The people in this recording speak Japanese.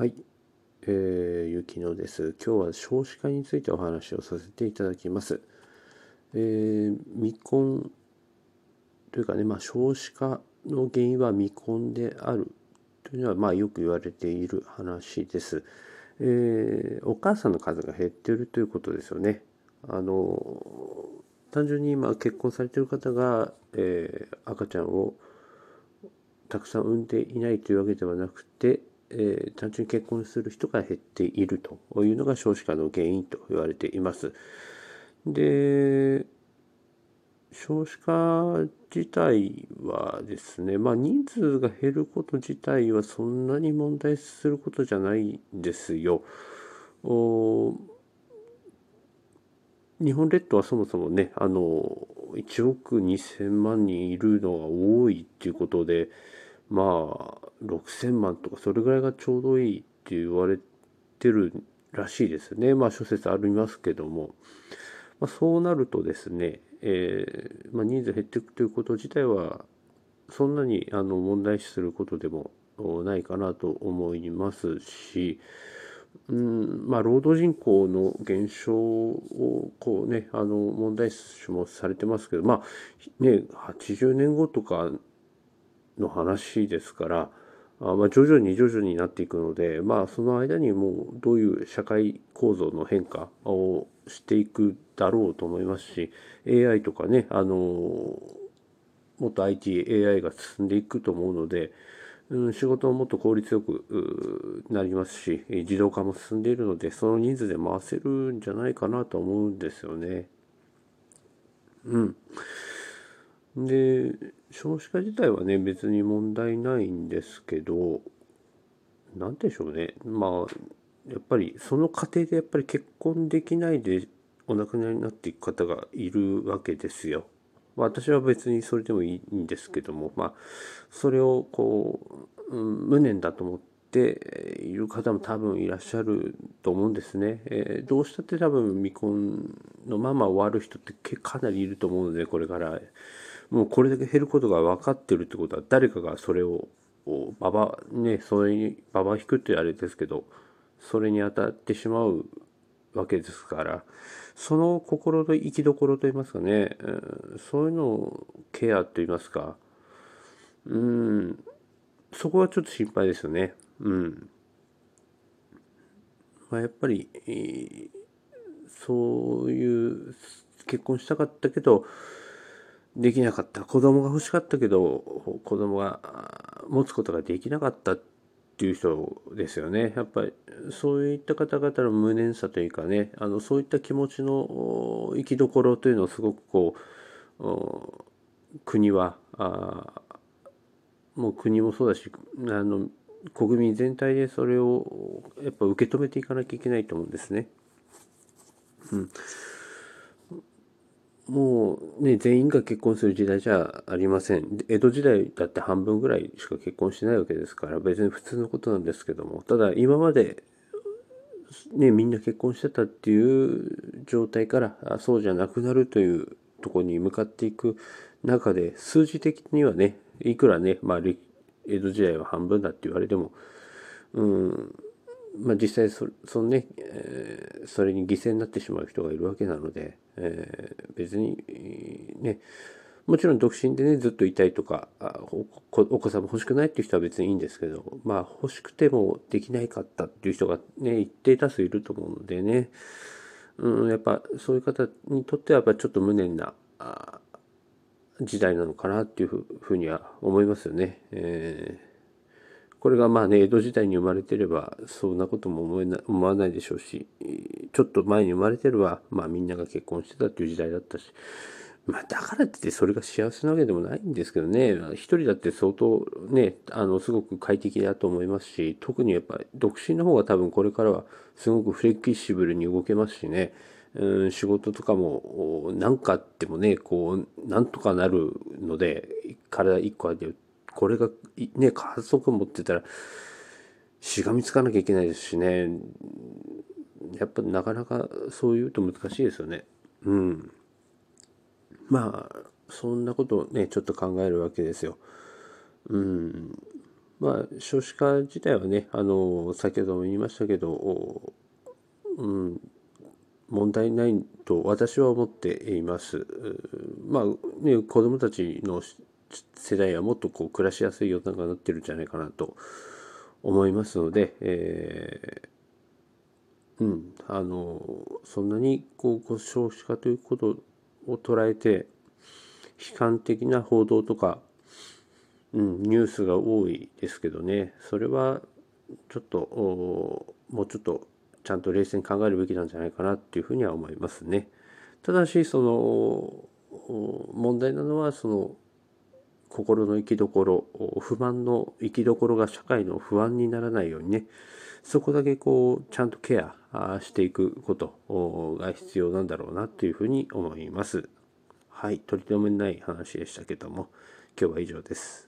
はい、えー、ゆきのです。今日は少子化についてお話をさせていただきます。えー未婚というかね、まあ、少子化の原因は未婚であるというのは、まあ、よく言われている話です。えーお母さんの数が減っているということですよね。あの単純に今結婚されている方が、えー赤ちゃんをたくさん産んでいないというわけではなくて、えー単純に結婚する人が減っているというのが少子化の原因と言われています。で少子化自体はですね、まあ、人数が減ること自体はそんなに問題することじゃないんですよ。日本列島はそもそもねあの1億2,000万人いるのが多いっていうことでまあ6,000万とかそれぐらいがちょうどいいって言われてるらしいですね。まあ諸説ありますけども、まあ、そうなるとですね、えーまあ、人数減っていくということ自体はそんなにあの問題視することでもないかなと思いますし、うんまあ、労働人口の減少をこうねあの問題視もされてますけどまあね80年後とかの話ですからあまあ徐々に徐々になっていくのでまあその間にもうどういう社会構造の変化をしていくだろうと思いますし AI とかねあのもっと ITAI が進んでいくと思うので、うん、仕事ももっと効率よくなりますし自動化も進んでいるのでその人数で回せるんじゃないかなと思うんですよね。うん、で少子化自体はね別に問題ないんですけど何でしょうねまあやっぱりその過程でやっぱり結婚できないでお亡くなりになっていく方がいるわけですよ。まあ私は別にそれでもいいんですけどもまあそれをこう、うん、無念だと思っている方も多分いらっしゃると思うんですね。えーどうしたって多分未婚のまま終わる人ってかなりいると思うのでこれからもうこれだけ減ることが分かってるってことは誰かがそれをババねそれにババ引くってあれですけどそれに当たってしまうわけですからその心の生きどころといいますかね、そういうのをケアといいますかうんそこはちょっと心配ですよね。うんまあ、やっぱり、えーそういう結婚したかったけどできなかった。子供が欲しかったけど子供が持つことができなかったっていう人ですよね。やっぱりそういった方々の無念さというかねあのそういった気持ちの生きどころというのをすごくこう国はあもう国もそうだしあの国民全体でそれをやっぱ受け止めていかなきゃいけないと思うんですね。うん。もうね全員が結婚する時代じゃありません。江戸時代だって半分ぐらいしか結婚してないわけですから別に普通のことなんですけどもただ今までねみんな結婚してたっていう状態からそうじゃなくなるというとこに向かっていく中で数字的にはねいくらね、まあ、江戸時代は半分だって言われてもうんまあ、実際そそのね、えーそれに犠牲になってしまう人がいるわけなので、えー別にねもちろん独身でねずっといたいとかあおお子さんも欲しくないっていう人は別にいいんですけどまあ欲しくてもできないかったっていう人がね一定多数いると思うのでね、うん、やっぱそういう方にとってはやっぱちょっと無念な時代なのかなっていうふふうには思いますよね。えーこれがまあね江戸時代に生まれてればそんなことも思えな思わないでしょうしちょっと前に生まれてればまあみんなが結婚してたっていう時代だったしまあだからってってそれが幸せなわけでもないんですけどね。一人だって相当ねあのすごく快適だと思いますし特にやっぱり独身の方が多分これからはすごくフレキシブルに動けますしね。うん仕事とかも何かあってもねこうなんとかなるので体一個あってこれがね家族持ってたらしがみつかなきゃいけないですしね。やっぱなかなかそういうと難しいですよね。うん。まあそんなことをねちょっと考えるわけですよ。うん。まあ、少子化自体はね、あの先ほども言いましたけど、うん、問題ないと私は思っています。まあ、ね、子どもたちの世代はもっとこう暮らしやすい世の中になってるんじゃないかなと思いますので、えー、うん、あのそんなにこう少子化ということを捉えて悲観的な報道とか、うん、ニュースが多いですけどねそれはちょっともうちょっとちゃんと冷静に考えるべきなんじゃないかなっていうふうには思いますね。ただしその問題なのはその心の生きどころ不満の生きどころが社会の不安にならないようにねそこだけこうちゃんとケアしていくことが必要なんだろうなというふうに思います。はい、取り留めない話でしたけども今日は以上です。